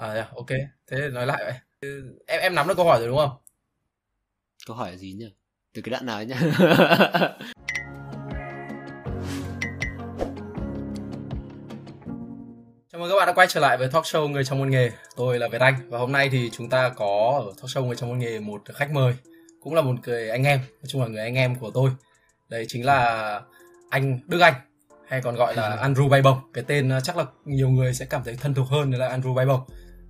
À, yeah, ok. Thế nói lại vậy. Em em nắm được câu hỏi rồi đúng không? Câu hỏi là gì nhỉ? Từ cái đoạn nào nhỉ? Chào mừng các bạn đã quay trở lại với talk show Người trong môn nghề. Tôi là Việt Anh và hôm nay thì chúng ta có ở talk show Người trong môn nghề một khách mời, cũng là một người anh em, nói chung là người anh em của tôi. Đây chính là anh Đức Anh hay còn gọi là Andrew Bay Bồng. Cái tên chắc là nhiều người sẽ cảm thấy thân thuộc hơn là Andrew Bay Bồng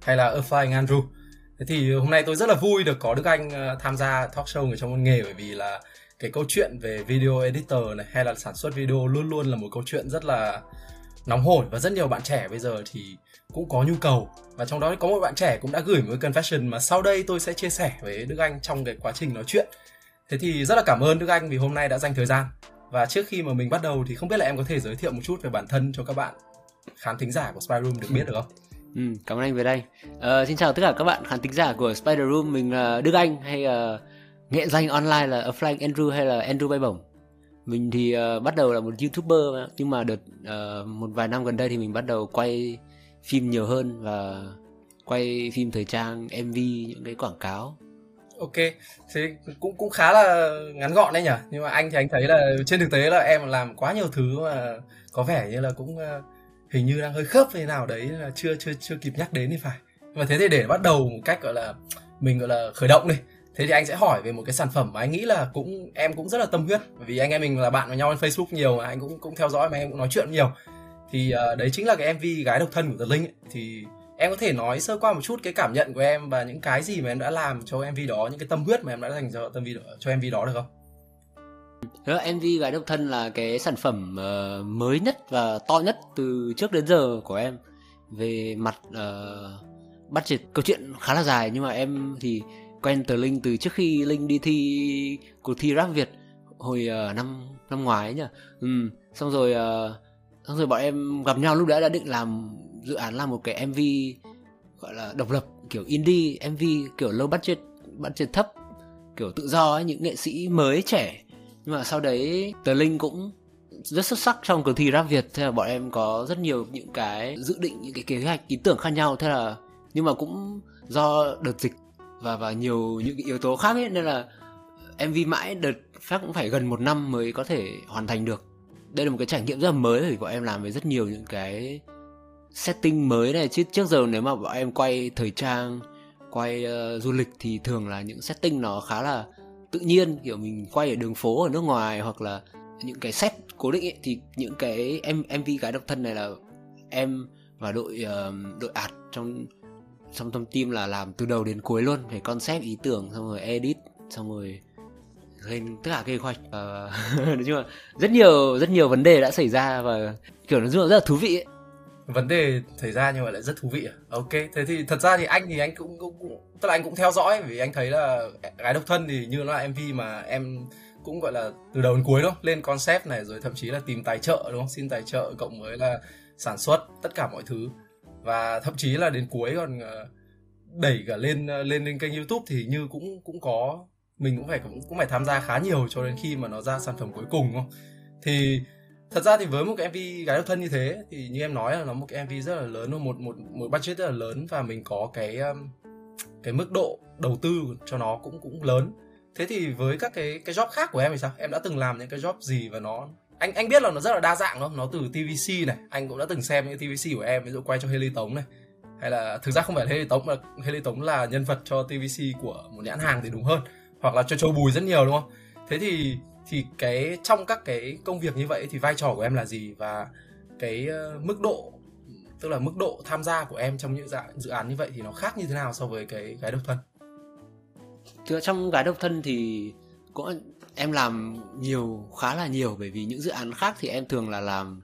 hay là A Flying Andrew. Thế thì hôm nay tôi rất là vui được có Đức Anh ờ, tham gia talk show Người trong môn nghề, bởi vì là cái câu chuyện về video editor này hay là sản xuất video luôn luôn là một câu chuyện rất là nóng hổi và rất nhiều bạn trẻ bây giờ thì cũng có nhu cầu và trong đó có một bạn trẻ cũng đã gửi một cái confession mà sau đây tôi sẽ chia sẻ với Đức Anh trong cái quá trình nói chuyện. Thế thì rất là cảm ơn Đức Anh vì hôm nay đã dành thời gian. Và trước khi mà mình bắt đầu thì không biết là em có thể giới thiệu một chút về bản thân cho các bạn khán thính giả của Spy Room được biết được không? Ừ, cảm ơn anh về đây Uh, xin chào tất cả các bạn khán thính giả của Spider Room, mình là Đức Anh hay uh, nghệ danh online là A Flying Andrew hay là Andrew bay bổng. Mình thì uh, bắt đầu là một YouTuber nhưng mà đợt uh, một vài năm gần đây thì mình bắt đầu quay phim nhiều hơn và quay phim thời trang, MV, những cái quảng cáo. Ok, thế cũng cũng khá là ngắn gọn đấy nhỉ. Nhưng mà anh thì anh thấy là trên thực tế là em làm quá nhiều thứ mà có vẻ như là cũng uh, hình như đang hơi khớp hay nào đấy là chưa chưa chưa kịp nhắc đến thì phải và thế thì để bắt đầu một cách gọi là mình gọi là khởi động đi thế thì anh sẽ hỏi về một cái sản phẩm mà anh nghĩ là cũng em cũng rất là tâm huyết bởi vì anh em mình là bạn với nhau trên Facebook nhiều mà anh cũng cũng theo dõi mà em cũng nói chuyện nhiều thì uh, đấy chính là cái MV gái độc thân của The Linh ấy. thì em có thể nói sơ qua một chút cái cảm nhận của em và những cái gì mà em đã làm cho MV đó những cái tâm huyết mà em đã dành cho tâm MV đó, cho MV đó được không? Thế là MV Gái Độc Thân là cái sản phẩm uh, mới nhất và to nhất từ trước đến giờ của em về mặt uh, budget câu chuyện khá là dài nhưng mà em thì quen từ Linh từ trước khi Linh đi thi cuộc thi rap Việt hồi uh, năm năm ngoái ấy nhỉ. Ừ, xong rồi uh, xong rồi bọn em gặp nhau lúc đấy đã định làm dự án làm một cái MV gọi là độc lập kiểu indie MV kiểu low budget budget thấp kiểu tự do ấy những nghệ sĩ mới trẻ nhưng mà sau đấy tờ linh cũng rất xuất sắc trong cuộc thi rap việt. Thế là bọn em có rất nhiều những cái dự định những cái kế hoạch ý tưởng khác nhau. Thế là nhưng mà cũng do đợt dịch và và nhiều những cái yếu tố khác ấy nên là mv mãi đợt phát cũng phải gần một năm mới có thể hoàn thành được. Đây là một cái trải nghiệm rất là mới bởi bọn em làm với rất nhiều những cái setting mới này. Chứ trước giờ nếu mà bọn em quay thời trang quay uh, du lịch thì thường là những setting nó khá là tự nhiên kiểu mình quay ở đường phố ở nước ngoài hoặc là những cái set cố định ấy, thì những cái em mv gái độc thân này là em và đội uh, đội ạt trong trong tâm tim là làm từ đầu đến cuối luôn về concept ý tưởng xong rồi edit xong rồi lên tất cả kế hoạch. Uh, nói chung là rất nhiều rất nhiều vấn đề đã xảy ra và kiểu nó rất là thú vị ấy vấn đề xảy ra nhưng mà lại rất thú vị à. Ok thế thì thật ra thì anh thì anh cũng, cũng, cũng tức là anh cũng theo dõi vì anh thấy là gái độc thân thì như nó là mv mà em cũng gọi là từ đầu đến cuối đúng không? Lên concept này rồi thậm chí là tìm tài trợ đúng không? Xin tài trợ cộng với là sản xuất tất cả mọi thứ. Và thậm chí là đến cuối còn ờ, đẩy cả lên ờ, lên lên kênh youtube thì như cũng cũng có mình cũng phải cũng cũng phải tham gia khá nhiều cho đến khi mà nó ra sản phẩm cuối cùng đúng không? Thì thật ra thì với một cái mv gái độc thân như thế, thì như em nói là nó một cái mv rất là lớn một một một budget rất là lớn và mình có cái um, cái mức độ đầu tư cho nó cũng cũng lớn. Thế thì với các cái cái job khác của em thì sao? Em đã từng làm những cái job gì và nó, anh anh biết là nó rất là đa dạng đúng không? Nó từ tvc này, anh cũng đã từng xem những tvc của em, ví dụ quay cho Haley Tống này. Hay là, thực ra không phải Haley Tống, mà Haley Tống là nhân vật cho tvc của một nhãn hàng thì đúng hơn, hoặc là cho Châu Bùi rất nhiều đúng không? Thế thì thì cái trong các cái công việc như vậy thì vai trò của em là gì? Và cái uh, mức độ tức là mức độ tham gia của em trong những dạ, dự án như vậy thì nó khác như thế nào so với cái gái độc thân? Thực trong gái độc thân thì cũng em làm nhiều khá là nhiều. Bởi vì những dự án khác thì em thường là làm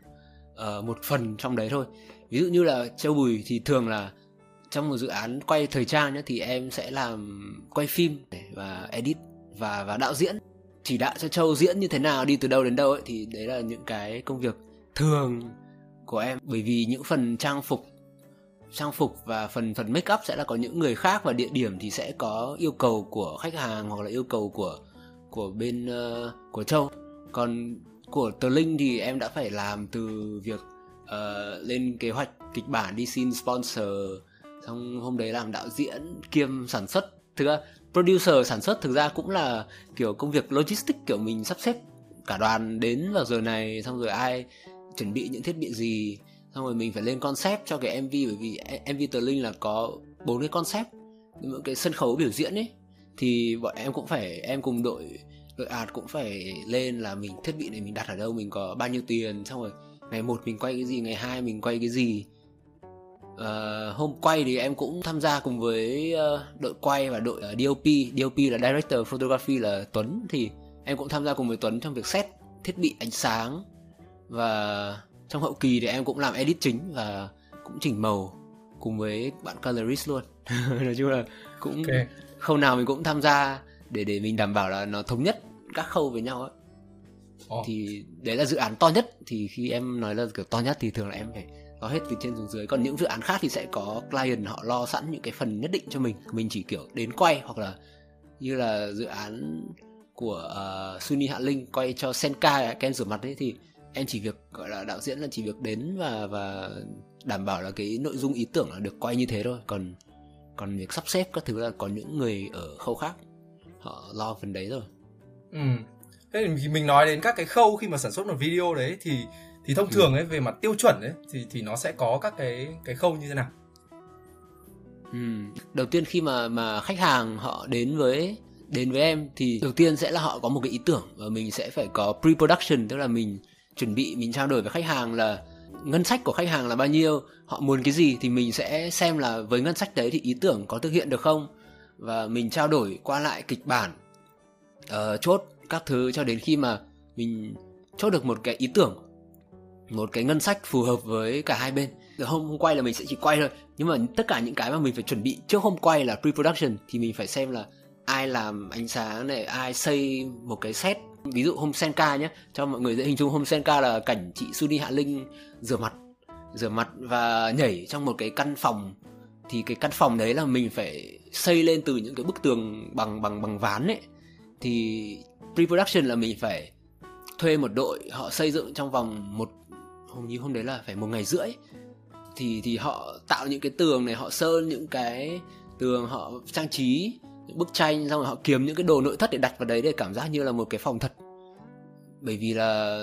uh, một phần trong đấy thôi. Ví dụ như là châu bùi thì thường là trong một dự án quay thời trang nhé thì em sẽ làm quay phim và edit và và đạo diễn chỉ đạo cho châu diễn như thế nào đi từ đâu đến đâu ấy thì đấy là những cái công việc thường của em. Bởi vì những phần trang phục trang phục và phần phần make up sẽ là có những người khác và địa điểm thì sẽ có yêu cầu của khách hàng hoặc là yêu cầu của của bên uh, của châu. Còn của tờ linh thì em đã phải làm từ việc uh, lên kế hoạch kịch bản đi xin sponsor xong hôm đấy làm đạo diễn kiêm sản xuất thực ra, producer sản xuất thực ra cũng là kiểu công việc logistics kiểu mình sắp xếp cả đoàn đến vào giờ này, xong rồi ai chuẩn bị những thiết bị gì, xong rồi mình phải lên concept cho cái mv bởi vì mv tờ linh là có bốn cái concept. Những cái sân khấu biểu diễn ấy, thì bọn em cũng phải, em cùng đội đội art cũng phải lên là mình, thiết bị này mình đặt ở đâu, mình có bao nhiêu tiền, xong rồi ngày một mình quay cái gì, ngày hai mình quay cái gì uh, hôm quay thì em cũng tham gia cùng với uh, đội quay và đội uh, DOP DOP là director photography là Tuấn. Thì em cũng tham gia cùng với Tuấn trong việc set thiết bị ánh sáng. Và trong hậu kỳ thì em cũng làm edit chính và cũng chỉnh màu cùng với bạn colorist luôn. Nói chung là cũng okay. khâu nào mình cũng tham gia để để mình đảm bảo là nó thống nhất các khâu với nhau ấy oh. thì đấy là dự án to nhất. Thì khi em nói là kiểu to nhất thì thường là em phải có hết từ trên xuống dưới. Còn những dự án khác thì sẽ có client họ lo sẵn những cái phần nhất định cho mình. Mình chỉ kiểu đến quay hoặc là như là dự án của ờ, uh, Suni Hạ Linh quay cho Senka kem rửa mặt ấy thì em chỉ việc gọi là đạo diễn là chỉ việc đến và và đảm bảo là cái nội dung ý tưởng là được quay như thế thôi. Còn còn việc sắp xếp các thứ là có những người ở khâu khác. Họ lo phần đấy rồi. Ừ. Thế thì mình nói đến các cái khâu khi mà sản xuất một video đấy thì thì thông thường ấy về mặt tiêu chuẩn ấy thì thì nó sẽ có các cái cái khâu như thế nào? Ừ. đầu tiên khi mà mà khách hàng họ đến với đến với em thì đầu tiên sẽ là họ có một cái ý tưởng và mình sẽ phải có pre-production tức là mình chuẩn bị mình trao đổi với khách hàng là ngân sách của khách hàng là bao nhiêu họ muốn cái gì thì mình sẽ xem là với ngân sách đấy thì ý tưởng có thực hiện được không? Và mình trao đổi qua lại kịch bản uh, chốt các thứ cho đến khi mà mình chốt được một cái ý tưởng một cái ngân sách phù hợp với cả hai bên. Hôm, hôm quay là mình sẽ chỉ quay thôi. Nhưng mà tất cả những cái mà mình phải chuẩn bị trước hôm quay là pre-production thì mình phải xem là ai làm ánh sáng này ai xây một cái set. Ví dụ hôm senka nhé cho mọi người dễ hình dung hôm senka là cảnh chị Suni Hạ Linh rửa mặt rửa mặt và nhảy trong một cái căn phòng. Thì cái căn phòng đấy là mình phải xây lên từ những cái bức tường bằng bằng bằng ván ấy. Thì pre-production là mình phải thuê một đội họ xây dựng trong vòng một hôm như hôm đấy là phải một ngày rưỡi. Thì thì họ tạo những cái tường này họ sơn những cái tường họ trang trí những bức tranh xong rồi họ kiếm những cái đồ nội thất để đặt vào đấy để cảm giác như là một cái phòng thật. Bởi vì là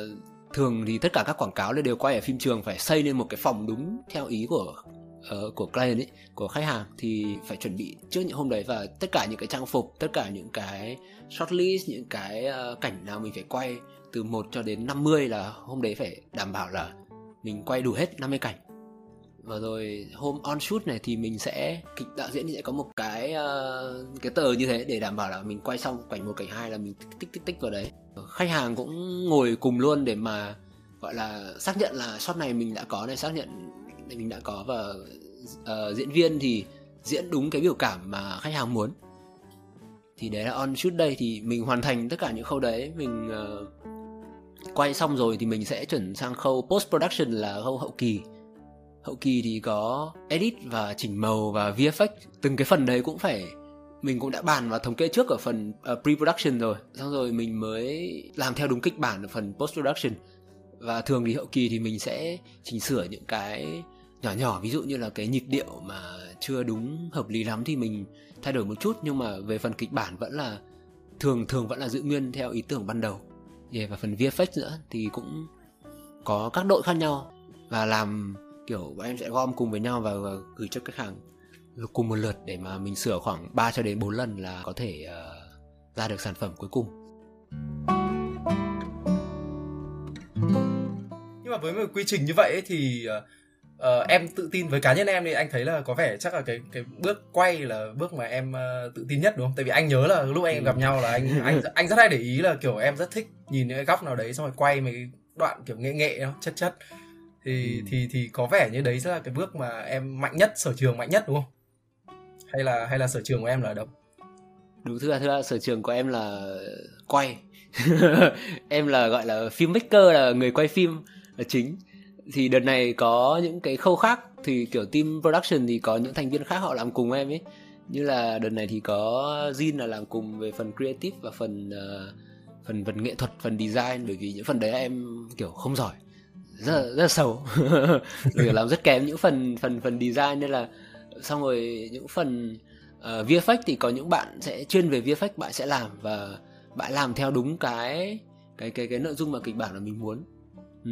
thường thì tất cả các quảng cáo đều quay ở phim trường phải xây lên một cái phòng đúng theo ý của uh, của client ấy của khách hàng. Thì phải chuẩn bị trước những hôm đấy và tất cả những cái trang phục tất cả những cái shortlist những cái uh, cảnh nào mình phải quay từ 1 cho đến 50 là hôm đấy phải đảm bảo là mình quay đủ hết 50 cảnh. Và rồi hôm on shoot này thì mình sẽ kịch đạo diễn thì sẽ có một cái uh, cái tờ như thế để đảm bảo là mình quay xong cảnh một cảnh hai là mình tích tích tích tích vào đấy. Khách hàng cũng ngồi cùng luôn để mà gọi là xác nhận là shot này mình đã có này xác nhận mình đã có và uh, diễn viên thì diễn đúng cái biểu cảm mà khách hàng muốn. Thì đấy là on shoot đây thì mình hoàn thành tất cả những khâu đấy mình uh, quay xong rồi thì mình sẽ chuyển sang khâu post production là khâu hậu kỳ. Hậu kỳ thì có edit và chỉnh màu và VFX từng cái phần đấy cũng phải mình cũng đã bàn và thống kê trước ở phần uh, pre-production rồi. Xong rồi mình mới làm theo đúng kịch bản ở phần post-production. Và thường thì hậu kỳ thì mình sẽ chỉnh sửa những cái nhỏ nhỏ ví dụ như là cái nhịp điệu mà chưa đúng hợp lý lắm thì mình thay đổi một chút. Nhưng mà về phần kịch bản vẫn là thường thường vẫn là giữ nguyên theo ý tưởng ban đầu yeah, và phần VFX nữa thì cũng có các đội khác nhau và làm kiểu bọn em sẽ gom cùng với nhau và, và gửi cho khách hàng cùng một lượt để mà mình sửa khoảng 3 cho đến 4 lần là có thể uh, ra được sản phẩm cuối cùng. Nhưng mà với một quy trình như vậy ấy thì uh, em tự tin với cá nhân em thì anh thấy là có vẻ chắc là cái cái bước quay là bước mà em uh, tự tin nhất đúng không? Tại vì anh nhớ là lúc em gặp nhau là anh anh anh rất hay để ý là kiểu em rất thích nhìn những cái góc nào đấy xong rồi quay mấy đoạn kiểu nghệ nghệ nó chất chất thì ừ. thì thì có vẻ như đấy sẽ là cái bước mà em mạnh nhất sở trường mạnh nhất đúng không? hay là hay là sở trường của em là ở đâu đúng thưa thưa sở trường của em là quay em là gọi là filmmaker là người quay phim là chính thì đợt này có những cái khâu khác. Thì kiểu team production thì có những thành viên khác họ làm cùng em ấy. Như là đợt này thì có Jin là làm cùng về phần creative và phần uh, phần phần nghệ thuật phần design. Bởi vì những phần đấy em kiểu không giỏi. Rất là, rất là xấu làm rất kém những phần phần phần design. Nên là xong rồi những phần uh, VFX thì có những bạn sẽ chuyên về VFX bạn sẽ làm và bạn làm theo đúng cái cái cái cái nội dung mà kịch bản là mình muốn. Ừ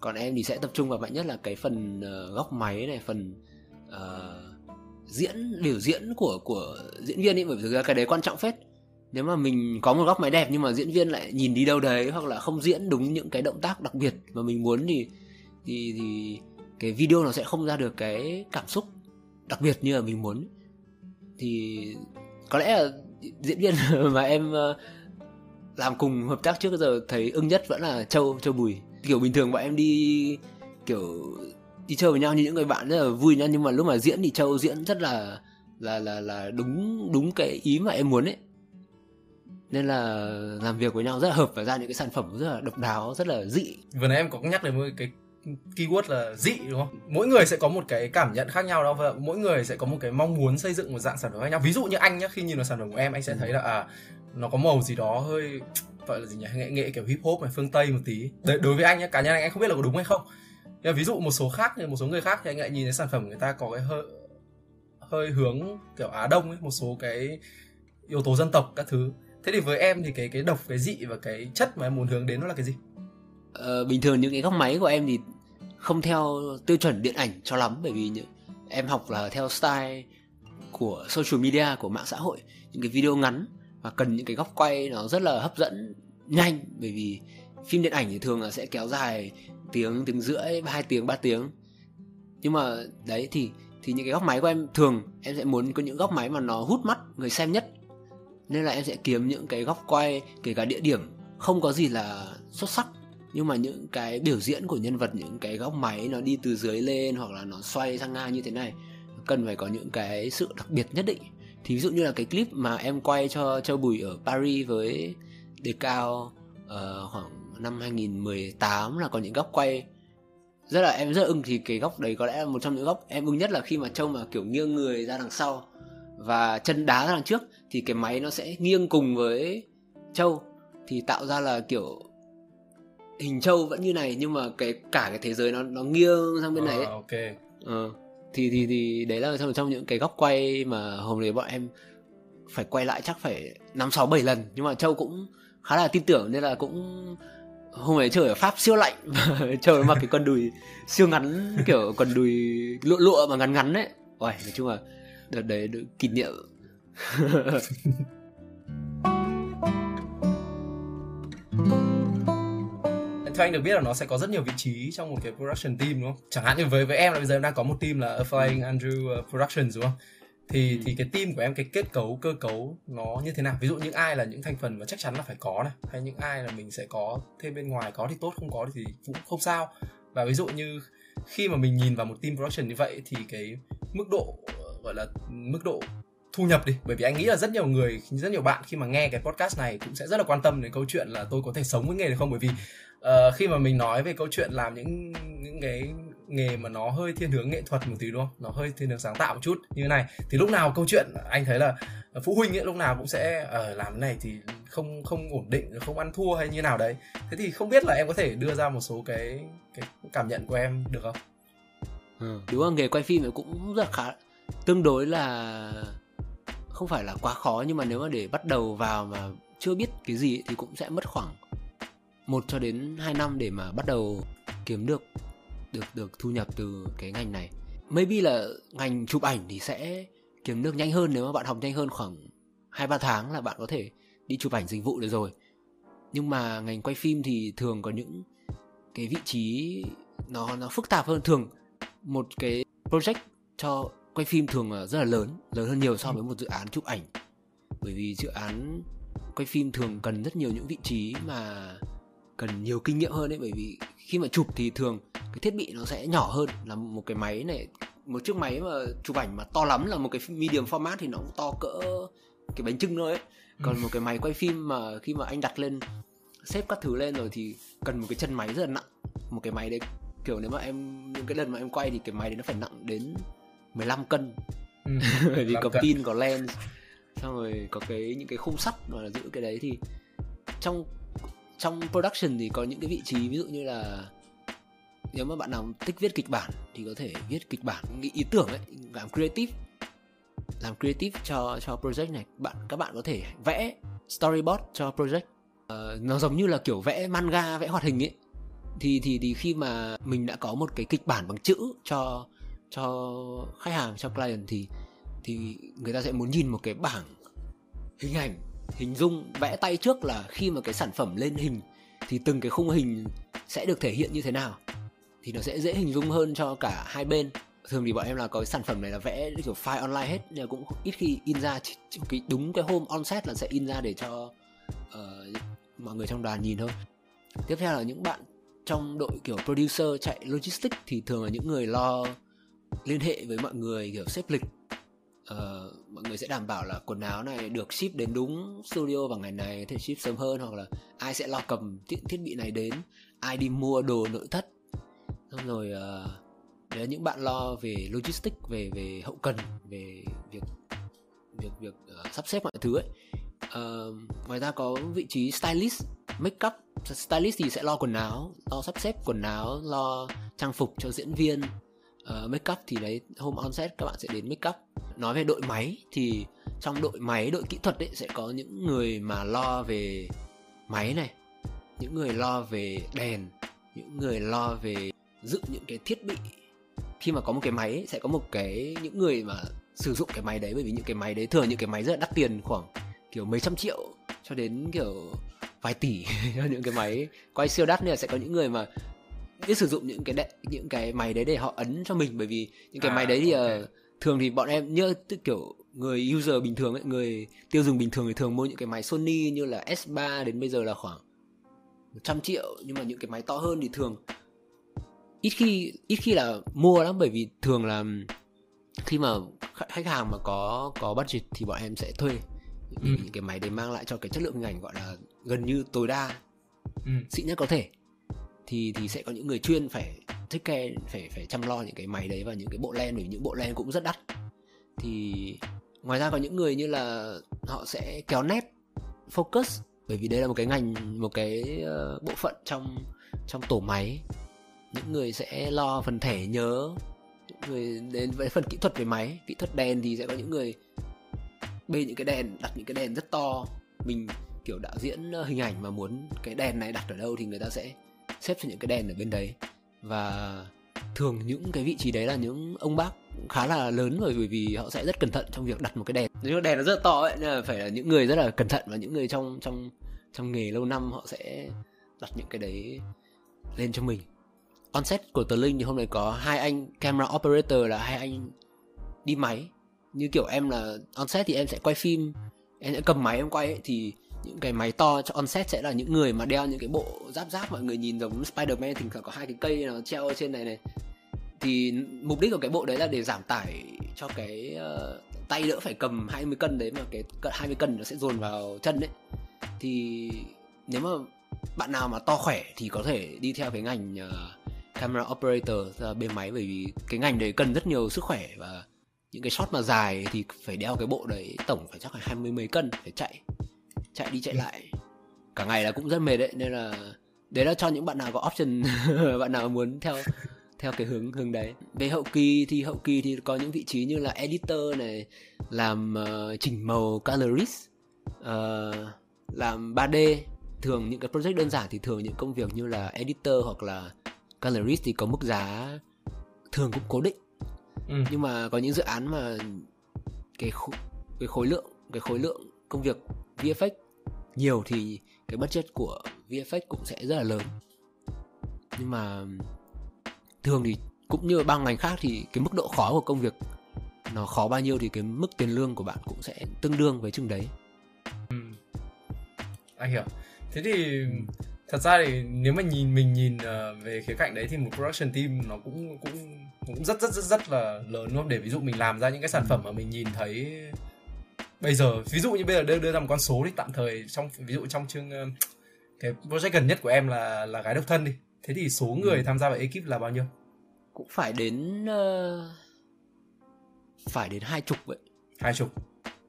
còn em thì sẽ tập trung vào mạnh nhất là cái phần uh, góc máy này phần uh, diễn biểu diễn của của diễn viên ấy bởi vì thực ra cái đấy quan trọng phết. Nếu mà mình có một góc máy đẹp nhưng mà diễn viên lại nhìn đi đâu đấy hoặc là không diễn đúng những cái động tác đặc biệt mà mình muốn thì thì thì cái video nó sẽ không ra được cái cảm xúc đặc biệt như là mình muốn. Thì có lẽ là diễn viên mà em ờ, làm cùng hợp tác trước giờ thấy ưng nhất vẫn là châu châu bùi kiểu bình thường bọn em đi kiểu đi chơi với nhau như những người bạn rất là vui nhau nhưng mà lúc mà diễn thì châu diễn rất là là là là đúng đúng cái ý mà em muốn ấy. Nên là làm việc với nhau rất là hợp và ra những cái sản phẩm rất là độc đáo rất là dị. Vừa nãy em có nhắc đến một cái keyword là dị đúng không? Mỗi người sẽ có một cái cảm nhận khác nhau đó và mỗi người sẽ có một cái mong muốn xây dựng một dạng sản phẩm khác nhau. Ví dụ như anh nhá khi nhìn vào sản phẩm của em anh sẽ thấy là à nó có màu gì đó hơi gọi là gì nhỉ? Nghệ nghệ kiểu hip hop này phương tây một tí. Đối, đối với anh nhá cá nhân anh anh không biết là có đúng hay không. Nhưng ví dụ một số khác thì một số người khác thì anh lại nhìn thấy sản phẩm của người ta có cái hơi hơi hướng kiểu á đông ấy một số cái yếu tố dân tộc các thứ. Thế thì với em thì cái cái độc cái dị và cái chất mà em muốn hướng đến nó là cái gì? Ờ, bình thường những cái góc máy của em thì không theo tiêu chuẩn điện ảnh cho lắm bởi vì những em học là theo style của social media của mạng xã hội. Những cái video ngắn và cần những cái góc quay nó rất là hấp dẫn, nhanh. Bởi vì phim điện ảnh thì thường là sẽ kéo dài tiếng tiếng rưỡi, hai tiếng, ba tiếng. Nhưng mà đấy, thì thì những cái góc máy của em, thường em sẽ muốn có những góc máy mà nó hút mắt người xem nhất. Nên là em sẽ kiếm những cái góc quay, kể cả địa điểm, không có gì là xuất sắc. Nhưng mà những cái biểu diễn của nhân vật, những cái góc máy nó đi từ dưới lên hoặc là nó xoay sang ngang như thế này, cần phải có những cái sự đặc biệt nhất định thì ví dụ như là cái clip mà em quay cho Châu Bùi ở Paris với đề cao uh, khoảng năm 2018 là có những góc quay rất là em rất ưng. Thì cái góc đấy có lẽ là một trong những góc em ưng nhất là khi mà Châu mà kiểu nghiêng người ra đằng sau và chân đá ra đằng trước thì cái máy nó sẽ nghiêng cùng với Châu. Thì tạo ra là kiểu hình châu vẫn như này nhưng mà cái cả cái thế giới nó nó nghiêng sang bên này ấy. À, ok. Ờ, thì thì thì đấy là trong trong những cái góc quay mà hôm nay bọn em phải quay lại chắc phải năm, sáu, bảy lần. Nhưng mà châu cũng khá là tin tưởng nên là cũng hôm ấy trời ở pháp siêu lạnh và trời mặc cái quần đùi siêu ngắn, kiểu quần đùi lụa lụa mà ngắn ngắn đấy ôi nói chung là đợt đấy kỷ niệm. theo anh được biết là nó sẽ có rất nhiều vị trí trong một cái production team đúng không? Chẳng hạn như với với em là bây giờ em đang có một team là Flying Andrew uh, Productions đúng không? Thì ừ. thì cái team của em cái kết cấu cơ cấu nó như thế nào? Ví dụ những ai là những thành phần mà chắc chắn là phải có này, hay những ai là mình sẽ có thêm bên ngoài có thì tốt, không có thì cũng không sao. Và ví dụ như khi mà mình nhìn vào một team production như vậy thì cái mức độ gọi là mức độ thu nhập đi bởi vì anh nghĩ là rất nhiều người rất nhiều bạn khi mà nghe cái podcast này cũng sẽ rất là quan tâm đến câu chuyện là tôi có thể sống với nghề được không bởi vì uh, khi mà mình nói về câu chuyện làm những những cái nghề mà nó hơi thiên hướng nghệ thuật một tí đúng không? Nó hơi thiên hướng sáng tạo một chút như thế này thì lúc nào câu chuyện anh thấy là phụ huynh ấy lúc nào cũng sẽ ở uh, làm cái này thì không không ổn định không ăn thua hay như nào đấy. Thế thì không biết là em có thể đưa ra một số cái cái cảm nhận của em được không? Ừ, đúng là nghề quay phim cũng rất là khá tương đối là không phải là quá khó nhưng mà nếu mà để bắt đầu vào mà chưa biết cái gì thì cũng sẽ mất khoảng một cho đến 2 năm để mà bắt đầu kiếm được được được thu nhập từ cái ngành này. Maybe là ngành chụp ảnh thì sẽ kiếm được nhanh hơn nếu mà bạn học nhanh hơn khoảng 2 3 tháng là bạn có thể đi chụp ảnh dịch vụ được rồi. Nhưng mà ngành quay phim thì thường có những cái vị trí nó nó phức tạp hơn thường một cái project cho quay phim thường là rất là lớn lớn hơn nhiều so với một dự án chụp ảnh bởi vì dự án quay phim thường cần rất nhiều những vị trí mà cần nhiều kinh nghiệm hơn đấy bởi vì khi mà chụp thì thường cái thiết bị nó sẽ nhỏ hơn. Là một cái máy này một chiếc máy mà chụp ảnh mà to lắm là một cái medium format thì nó cũng to cỡ cái bánh trưng thôi ấy. Còn ừ. một cái máy quay phim mà khi mà anh đặt lên xếp các thứ lên rồi thì cần một cái chân máy rất là nặng. Một cái máy đấy kiểu nếu mà em những cái lần mà em quay thì cái máy đấy nó phải nặng đến 15 cân. Ừ, vì có cân. pin có lens xong rồi có cái những cái khung sắt mà giữ cái đấy thì trong trong production thì có những cái vị trí ví dụ như là nếu mà bạn nào thích viết kịch bản thì có thể viết kịch bản nghĩ ý tưởng ấy làm creative. Làm creative cho cho project này. Bạn các bạn có thể vẽ storyboard cho project. Uh, nó giống như là kiểu vẽ manga vẽ hoạt hình ấy. Thì thì thì khi mà mình đã có một cái kịch bản bằng chữ cho cho khách hàng cho client thì thì người ta sẽ muốn nhìn một cái bảng hình ảnh hình dung vẽ tay trước là khi mà cái sản phẩm lên hình thì từng cái khung hình sẽ được thể hiện như thế nào? Thì nó sẽ dễ hình dung hơn cho cả hai bên. Thường thì bọn em là có cái sản phẩm này là vẽ kiểu file online hết nhưng cũng ít khi in ra. Chỉ, chỉ cái đúng cái hôm on set là sẽ in ra để cho uh, mọi người trong đoàn nhìn thôi. Tiếp theo là những bạn trong đội kiểu producer chạy logistics thì thường là những người lo liên hệ với mọi người kiểu xếp lịch uh, mọi người sẽ đảm bảo là quần áo này được ship đến đúng studio vào ngày này có thể ship sớm hơn hoặc là ai sẽ lo cầm thiết, thiết bị này đến ai đi mua đồ nội thất. Xong rồi uh, đấy là những bạn lo về logistics về về hậu cần về việc việc việc uh, sắp xếp mọi thứ ấy uh, ngoài ra có vị trí stylist make up. Stylist thì sẽ lo quần áo lo sắp xếp quần áo lo trang phục cho diễn viên. Ờ, uh, make up thì đấy hôm onset các bạn sẽ đến make up nói về đội máy thì trong đội máy đội kỹ thuật ấy sẽ có những người mà lo về máy này những người lo về đèn những người lo về dựng những cái thiết bị. Khi mà có một cái máy ấy, sẽ có một cái những người mà sử dụng cái máy đấy bởi vì những cái máy đấy thường những cái máy rất là đắt tiền khoảng kiểu mấy trăm triệu cho đến kiểu vài tỷ cho những cái máy quay siêu đắt nên là sẽ có những người mà biết sử dụng những cái đệ, những cái máy đấy để họ ấn cho mình bởi vì những cái à, máy đấy thì okay. uh, thường thì bọn em như kiểu người user bình thường ấy, người tiêu dùng bình thường thì thường mua những cái máy Sony như là S3 đến bây giờ là khoảng 100 triệu nhưng mà những cái máy to hơn thì thường ít khi ít khi là mua lắm bởi vì thường là khi mà khách hàng mà có có budget thì bọn em sẽ thuê những, ừ. những cái máy để mang lại cho cái chất lượng hình ảnh gọi là gần như tối đa ừ. xịn nhất có thể thì thì sẽ có những người chuyên phải thích care phải phải chăm lo những cái máy đấy và những cái bộ len vì những bộ len cũng rất đắt. Thì ngoài ra có những người như là họ sẽ kéo nét focus bởi vì đây là một cái ngành một cái uh, bộ phận trong trong tổ máy. Những người sẽ lo phần thẻ nhớ những người đến với phần kỹ thuật về máy. Kỹ thuật đèn thì sẽ có những người bê những cái đèn đặt những cái đèn rất to. Mình kiểu đạo diễn ờ, hình ảnh mà muốn cái đèn này đặt ở đâu thì người ta sẽ xếp cho những cái đèn ở bên đấy. Và thường những cái vị trí đấy là những ông bác khá là lớn rồi bởi vì họ sẽ rất cẩn thận trong việc đặt một cái đèn. Nếu đèn nó rất to ấy nên là phải là những người rất là cẩn thận và những người trong trong trong nghề lâu năm họ sẽ đặt những cái đấy lên cho mình. On set của tờ linh thì hôm nay có hai anh camera operator là hai anh đi máy. Như kiểu em là on set thì em sẽ quay phim em sẽ cầm máy em quay ấy, thì những cái máy to cho on set sẽ là những người mà đeo những cái bộ giáp giáp mọi người nhìn giống Spider-Man thỉnh thoảng có hai cái cây nó treo ở trên này này. Thì mục đích của cái bộ đấy là để giảm tải cho cái uh, tay đỡ phải cầm 20 cân đấy mà cái 20 cân nó sẽ dồn vào chân đấy. Thì nếu mà bạn nào mà to khỏe thì có thể đi theo cái ngành uh, camera operator uh, bên máy bởi vì cái ngành đấy cần rất nhiều sức khỏe và những cái shot mà dài thì phải đeo cái bộ đấy tổng phải chắc là hai mươi mấy cân phải chạy chạy đi chạy ừ. lại cả ngày là cũng rất mệt đấy nên là đấy là cho những bạn nào có option bạn nào muốn theo theo cái hướng hướng đấy về hậu kỳ thì hậu kỳ thì có những vị trí như là editor này làm uh, chỉnh màu colorist uh, làm 3D thường những cái project đơn giản thì thường những công việc như là editor hoặc là colorist thì có mức giá thường cũng cố định ừ. nhưng mà có những dự án mà cái khối, cái khối lượng cái khối lượng công việc VFX nhiều thì cái budget của VFX cũng sẽ rất là lớn. Nhưng mà thường thì cũng như bao ngành khác thì cái mức độ khó của công việc nó khó bao nhiêu thì cái mức tiền lương của bạn cũng sẽ tương đương với chừng đấy. Ừ. anh hiểu. Thế thì thật ra thì nếu mà nhìn mình nhìn uh, về khía cạnh đấy thì một production team nó cũng cũng cũng rất rất rất rất là lớn luôn. Để ví dụ mình làm ra những cái sản phẩm mà mình nhìn thấy bây giờ ví dụ như bây giờ đưa đưa ra một con số đi tạm thời trong ví dụ trong chương cái project gần nhất của em là là gái độc thân đi thế thì số người ừ. tham gia vào ekip là bao nhiêu cũng phải đến uh, phải đến hai chục vậy hai chục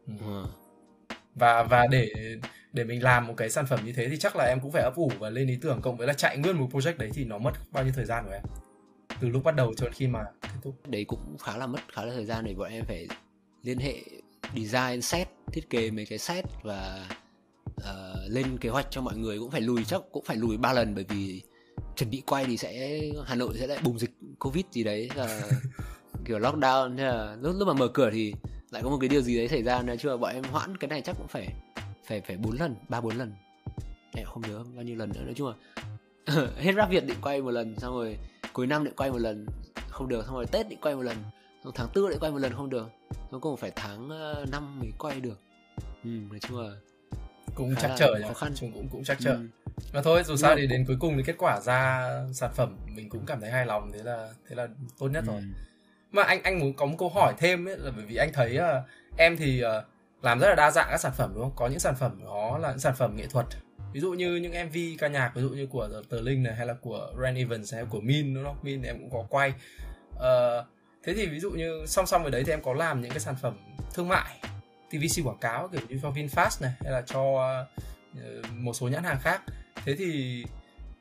ừ. Ừ. và và để để mình làm một cái sản phẩm như thế thì chắc là em cũng phải ấp ủ và lên ý tưởng cộng với là chạy nguyên một project đấy thì nó mất bao nhiêu thời gian của em từ lúc bắt đầu cho đến khi mà kết thúc đấy cũng khá là mất khá là thời gian để bọn em phải liên hệ design set thiết kế mấy cái set và uh, lên kế hoạch cho mọi người cũng phải lùi chắc cũng phải lùi ba lần bởi vì chuẩn bị quay thì sẽ Hà Nội sẽ lại bùng dịch Covid gì đấy là kiểu lockdown thế là lúc lúc mà mở cửa thì lại có một cái điều gì đấy xảy ra chung là bọn em hoãn cái này chắc cũng phải phải phải bốn lần ba bốn lần. Em không nhớ bao nhiêu lần nữa nói chung là hết rap Việt định quay một lần xong rồi cuối năm định quay một lần không được xong rồi Tết định quay một lần xong tháng tư định quay một lần không được xong cũng phải tháng ờ, năm mới quay được. Ừ, nói chung là cũng chắc trở khó khăn. Chung cũng cũng chắc trở ừ. mà thôi dù sao thì đến cuối cùng thì kết quả ra sản phẩm mình cũng cảm thấy hài lòng thế là thế là tốt nhất ừ. rồi. Mà anh anh muốn có một câu hỏi thêm ấy là bởi vì anh thấy uh, em thì uh, làm rất là đa dạng các sản phẩm đúng không? Có những sản phẩm nó là những sản phẩm nghệ thuật. Ví dụ như những mv ca nhạc ví dụ như của tờ linh này hay là của Ren Evans hay của Min đúng không? Min thì em cũng có quay. Uh, thế thì ví dụ như song song với đấy thì em có làm những cái sản phẩm thương mại TVC quảng cáo kiểu như cho VinFast này hay là cho uh, một số nhãn hàng khác. Thế thì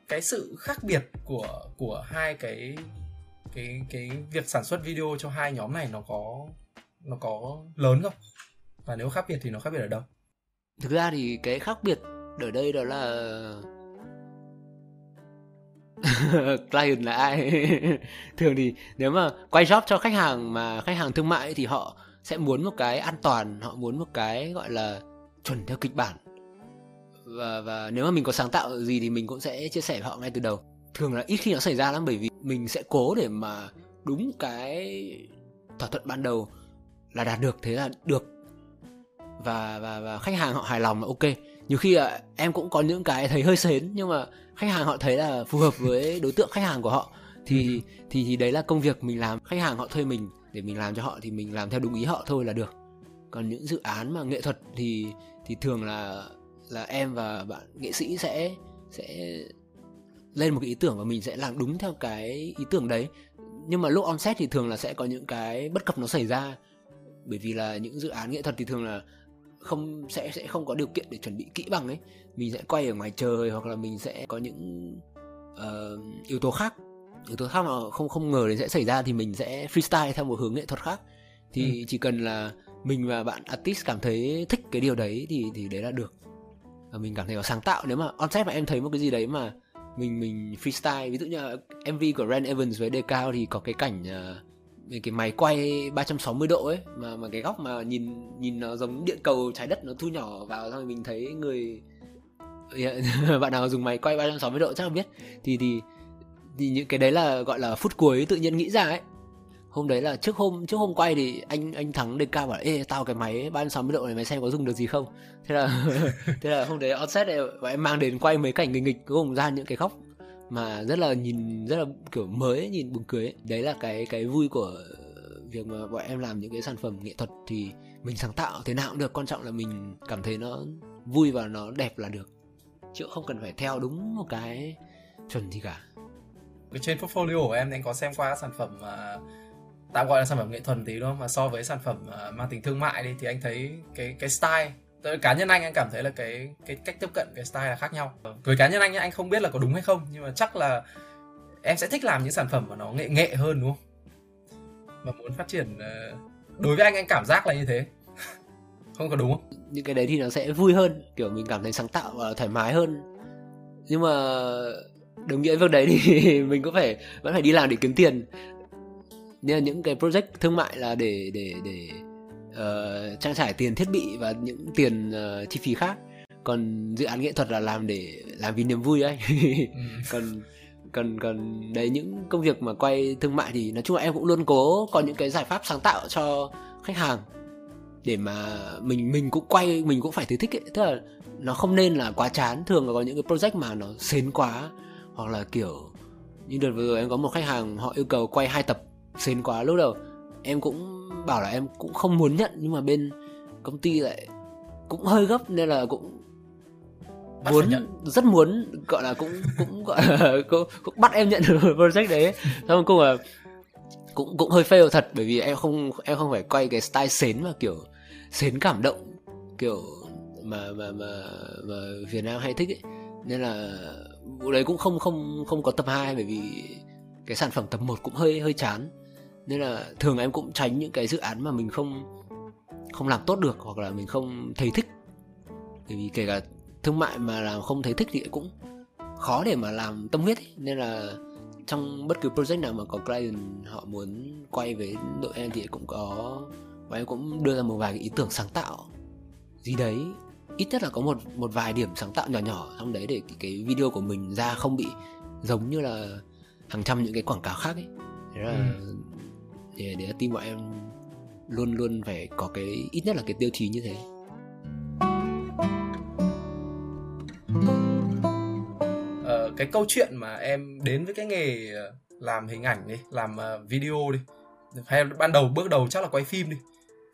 cái sự khác biệt của của hai cái cái cái việc sản xuất video cho hai nhóm này nó có nó có lớn không? Và nếu khác biệt thì nó khác biệt ở đâu? Thực ra thì cái khác biệt ở đây đó là client là ai? Thường thì nếu mà quay job cho khách hàng mà khách hàng thương mại thì họ sẽ muốn một cái an toàn, họ muốn một cái gọi là chuẩn theo kịch bản. Và và nếu mà mình có sáng tạo gì thì mình cũng sẽ chia sẻ với họ ngay từ đầu. Thường là ít khi nó xảy ra lắm, bởi vì mình sẽ cố để mà đúng cái thỏa thuận ban đầu là đạt được, thế là được. Và và và khách hàng họ hài lòng là ok. Nhiều khi là em cũng có những cái thấy hơi sến, nhưng mà khách hàng họ thấy là phù hợp với đối tượng khách hàng của họ thì thì thì đấy là công việc mình làm. Khách hàng họ thuê mình để mình làm cho họ thì mình làm theo đúng ý họ thôi là được. Còn những dự án mà nghệ thuật thì thì thường là là em và bạn nghệ sĩ sẽ sẽ lên một cái ý tưởng và mình sẽ làm đúng theo cái ý tưởng đấy. Nhưng mà lúc on set thì thường là sẽ có những cái bất cập nó xảy ra. Bởi vì là những dự án nghệ thuật thì thường là không sẽ sẽ không có điều kiện để chuẩn bị kỹ bằng ấy. Mình sẽ quay ở ngoài trời hoặc là mình sẽ có những uh, yếu tố khác. Yếu tố khác mà không không ngờ đến sẽ xảy ra thì mình sẽ freestyle theo một hướng nghệ thuật khác. Thì ừ. chỉ cần là mình và bạn artist cảm thấy thích cái điều đấy thì thì đấy là được. Và mình cảm thấy có sáng tạo. Nếu mà on set mà em thấy một cái gì đấy mà mình mình freestyle ví dụ như MV của Ren Evans với Decao thì có cái cảnh uh, cái máy quay 360 độ ấy, mà mà cái góc mà nhìn nhìn nó giống điện cầu trái đất nó thu nhỏ vào, xong mình thấy người, bạn nào dùng máy quay 360 độ chắc là biết. Thì thì thì những cái đấy là gọi là phút cuối tự nhiên nghĩ ra ấy. Hôm đấy là trước hôm trước hôm quay thì anh anh thắng DK bảo ê, tao cái máy 360 độ này mày xem có dùng được gì không? Thế là thế là hôm đấy offset này bọn em mang đến quay mấy cảnh nghịch nghịch, cuối cùng ra những cái góc mà rất là nhìn rất là kiểu mới nhìn buồn cười ấy. đấy là cái cái vui của việc mà bọn em làm những cái sản phẩm nghệ thuật thì mình sáng tạo thế nào cũng được. Quan trọng là mình cảm thấy nó vui và nó đẹp là được. Chứ không cần phải theo đúng một cái chuẩn gì cả. Trên portfolio của em anh có xem qua sản phẩm mà tạm gọi là sản phẩm nghệ thuật tí đúng không? Mà so với sản phẩm uh, mang tính thương mại đi thì anh thấy cái cái style cá nhân anh anh cảm thấy là cái cái cách tiếp cận, cái style là khác nhau. Với cá nhân anh anh không biết là có đúng hay không, nhưng mà chắc là em sẽ thích làm những sản phẩm mà nó nghệ nghệ hơn, đúng không? Mà muốn phát triển ờ, đối với anh anh cảm giác là như thế. Không có đúng không? Những cái đấy thì nó sẽ vui hơn, kiểu mình cảm thấy sáng tạo và thoải mái hơn. Nhưng mà đồng nghĩa việc đấy thì mình cũng phải, vẫn phải đi làm để kiếm tiền. Nên là những cái project thương mại là để để để uh, trang trải tiền thiết bị và những tiền uh, chi phí khác. Còn dự án nghệ thuật là làm để làm vì niềm vui ấy. Ừ. còn còn còn đấy những công việc mà quay thương mại thì nói chung là em cũng luôn cố có những cái giải pháp sáng tạo cho khách hàng để mà mình mình cũng quay mình cũng phải thấy thích ấy. Tức là nó không nên là quá chán. Thường là có những cái project mà nó xến quá hoặc là kiểu như đợt vừa rồi em có một khách hàng họ yêu cầu quay hai tập xến quá. Lúc đầu em cũng bảo là em cũng không muốn nhận nhưng mà bên công ty lại cũng hơi gấp nên là cũng bắt muốn rất muốn gọi là cũng cũng gọi là cũng, cũng bắt em nhận được project đấy. Xong cũng là cũng cũng hơi fail thật bởi vì em không em không phải quay cái style xến mà kiểu xến cảm động kiểu mà mà mà mà Việt Nam hay thích ấy. Nên là vụ đấy cũng không không không có tập 2 bởi vì cái sản phẩm tập 1 cũng hơi hơi chán nên là thường em cũng tránh những cái dự án mà mình không không làm tốt được hoặc là mình không thấy thích bởi vì kể cả thương mại mà làm không thấy thích thì cũng khó để mà làm tâm huyết ấy. nên là trong bất cứ project nào mà có client họ muốn quay với đội em thì cũng có và em cũng đưa ra một vài cái ý tưởng sáng tạo gì đấy ít nhất là có một một vài điểm sáng tạo nhỏ nhỏ trong đấy để cái, cái video của mình ra không bị giống như là hàng trăm những cái quảng cáo khác ấy thế là ừ để là team bọn em luôn luôn phải có cái ít nhất là cái tiêu chí như thế. Ờ, cái câu chuyện mà em đến với cái nghề ờ, làm hình ảnh đi làm ờ, video đi hay ban đầu bước đầu chắc là quay phim đi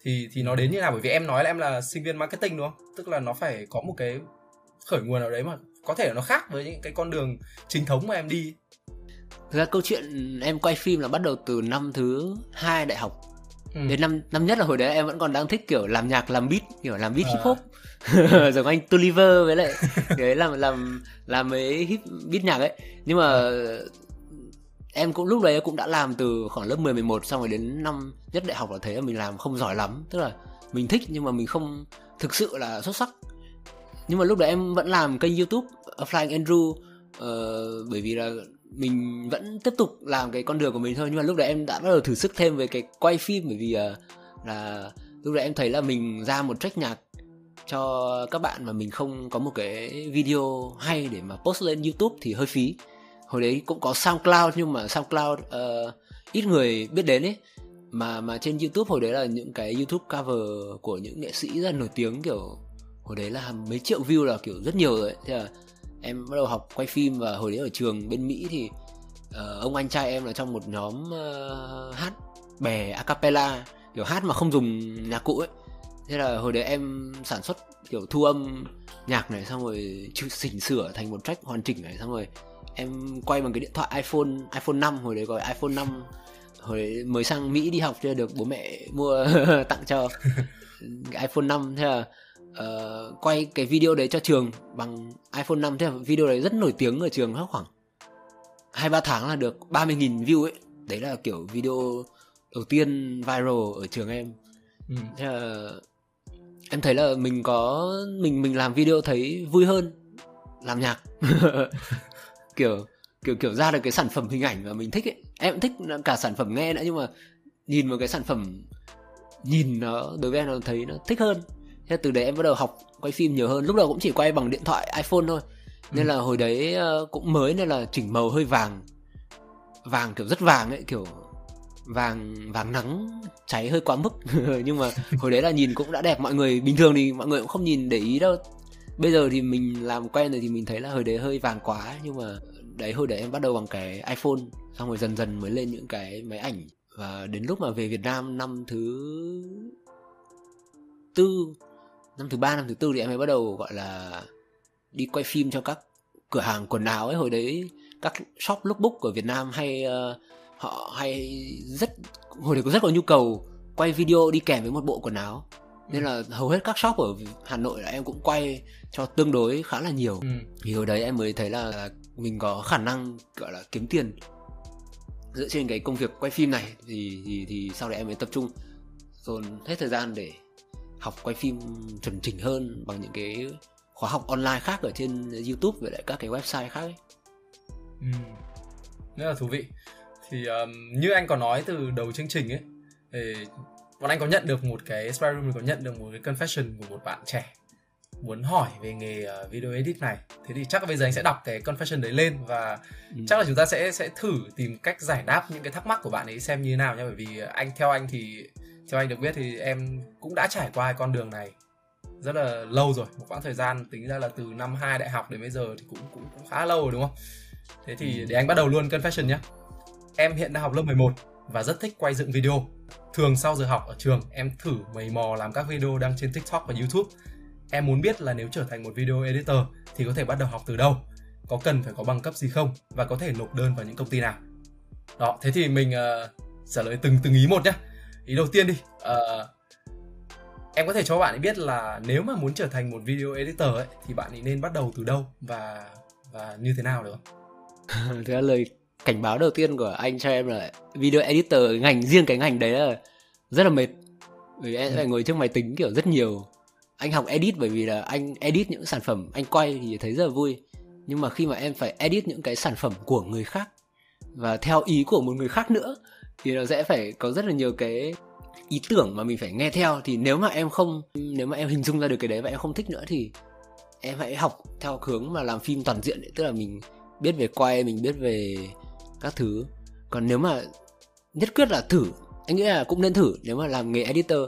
thì thì nó đến như nào? Bởi vì em nói là em là sinh viên marketing đúng không? Tức là nó phải có một cái khởi nguồn nào đấy mà có thể là nó khác với những cái con đường chính thống mà em đi. Thực ra câu chuyện em quay phim là bắt đầu từ năm thứ hai đại học. Ừ. đến năm năm nhất là hồi đấy em vẫn còn đang thích kiểu làm nhạc làm beat kiểu làm beat à. hip hop. Giống anh Tuliver với lại cái làm làm làm mấy hip beat nhạc ấy. Nhưng mà em cũng lúc đấy cũng đã làm từ khoảng lớp 10 11 xong rồi đến năm nhất đại học là thấy là mình làm không giỏi lắm. Tức là mình thích nhưng mà mình không thực sự là xuất sắc. Nhưng mà lúc đấy em vẫn làm kênh youtube Flying Andrew uh, bởi vì là mình vẫn tiếp tục làm cái con đường của mình thôi. Nhưng mà lúc đấy em đã bắt đầu thử sức thêm về cái quay phim bởi vì uh, là lúc đấy em thấy là mình ra một track nhạc cho các bạn mà mình không có một cái video hay để mà post lên youtube thì hơi phí. Hồi đấy cũng có SoundCloud nhưng mà SoundCloud uh, ít người biết đến ấy. Mà mà trên YouTube hồi đấy là những cái YouTube cover của những nghệ sĩ rất là nổi tiếng kiểu hồi đấy là mấy triệu view là kiểu rất nhiều rồi ấy. thế là em bắt đầu học quay phim và hồi đấy ở trường bên Mỹ thì uh, ông anh trai em là trong một nhóm uh, hát bè acapella kiểu hát mà không dùng nhạc cụ ấy. Thế là hồi đấy em sản xuất kiểu thu âm nhạc này xong rồi chỉnh sửa thành một track hoàn chỉnh này xong rồi em quay bằng cái điện thoại iPhone iPhone 5 hồi đấy gọi iPhone 5 hồi đấy mới sang Mỹ đi học chưa được bố mẹ mua tặng cho cái iPhone 5 thế là uh, quay cái video đấy cho trường bằng iPhone 5 thế là video đấy rất nổi tiếng ở trường nó khoảng hai ba tháng là được 30.000 view ấy. Đấy là kiểu video đầu tiên viral ở trường em. Ừ. thế là em thấy là mình có mình mình làm video thấy vui hơn làm nhạc. Kiểu kiểu kiểu ra được cái sản phẩm hình ảnh mà mình thích ấy. Em thích cả sản phẩm nghe nữa nhưng mà nhìn một cái sản phẩm nhìn nó đối với em nó thấy nó thích hơn thế từ đấy em bắt đầu học quay phim nhiều hơn. Lúc đầu cũng chỉ quay bằng điện thoại iphone thôi. Nên ừ. là hồi đấy ờ, cũng mới nên là chỉnh màu hơi vàng. Vàng kiểu rất vàng ấy kiểu vàng vàng nắng cháy hơi quá mức. Nhưng mà hồi đấy là nhìn cũng đã đẹp. Mọi người bình thường thì mọi người cũng không nhìn để ý đâu. Bây giờ thì mình làm quen rồi thì mình thấy là hồi đấy hơi vàng quá. Nhưng mà đấy hồi đấy em bắt đầu bằng cái iPhone. Xong rồi dần dần mới lên những cái máy ảnh. Và đến lúc mà về Việt Nam năm thứ tư năm thứ ba năm thứ tư thì em mới bắt đầu gọi là đi quay phim cho các cửa hàng quần áo ấy. Hồi đấy các shop lookbook của Việt Nam hay uh, họ hay rất hồi đấy có rất có nhu cầu quay video đi kèm với một bộ quần áo. Nên là hầu hết các shop ở Hà Nội là em cũng quay cho tương đối khá là nhiều. Ừ. thì hồi đấy em mới thấy là mình có khả năng gọi là kiếm tiền dựa trên cái công việc quay phim này. Thì thì thì sau đấy em mới tập trung dồn hết thời gian để học quay phim chuẩn chỉnh hơn bằng những cái khóa học online khác ở trên YouTube và lại các cái website khác ấy. Ừ. Rất là thú vị. Thì um, như anh có nói từ đầu chương trình ấy thì bọn anh có nhận được một cái spy room có nhận được một cái confession của một bạn trẻ muốn hỏi về nghề uh, video edit này thế thì chắc là bây giờ anh sẽ đọc cái confession đấy lên và ừ. chắc là chúng ta sẽ sẽ thử tìm cách giải đáp những cái thắc mắc của bạn ấy xem như thế nào nha bởi vì anh theo anh thì theo anh được biết thì em cũng đã trải qua con đường này rất là lâu rồi. Một quãng thời gian tính ra là từ năm 2 đại học đến bây giờ thì cũng cũng, cũng khá lâu rồi đúng không? Thế thì ừ. để anh bắt đầu luôn confession nhé. Em hiện đang học lớp 11 và rất thích quay dựng video. Thường sau giờ học ở trường em thử mày mò làm các video đăng trên tiktok và youtube. Em muốn biết là nếu trở thành một video editor thì có thể bắt đầu học từ đâu? Có cần phải có bằng cấp gì không? Và có thể nộp đơn vào những công ty nào? Đó thế thì mình uh, trả lời từng từng ý một nhé ý đầu tiên đi. Uh, em có thể cho bạn ấy biết là nếu mà muốn trở thành một video editor ấy thì bạn ấy nên bắt đầu từ đâu và và như thế nào được thế là lời cảnh báo đầu tiên của anh cho em là video editor ngành riêng cái ngành đấy là rất là mệt. Vì em phải ngồi trước máy tính kiểu rất nhiều. Anh học edit bởi vì là anh edit những sản phẩm anh quay thì thấy rất là vui. Nhưng mà khi mà em phải edit những cái sản phẩm của người khác và theo ý của một người khác nữa thì nó sẽ phải có rất là nhiều cái ý tưởng mà mình phải nghe theo. Thì nếu mà em không nếu mà em hình dung ra được cái đấy và em không thích nữa thì em hãy học theo hướng mà làm phim toàn diện ấy. tức là mình biết về quay mình biết về các thứ. Còn nếu mà nhất quyết là thử anh nghĩ là cũng nên thử. Nếu mà làm nghề editor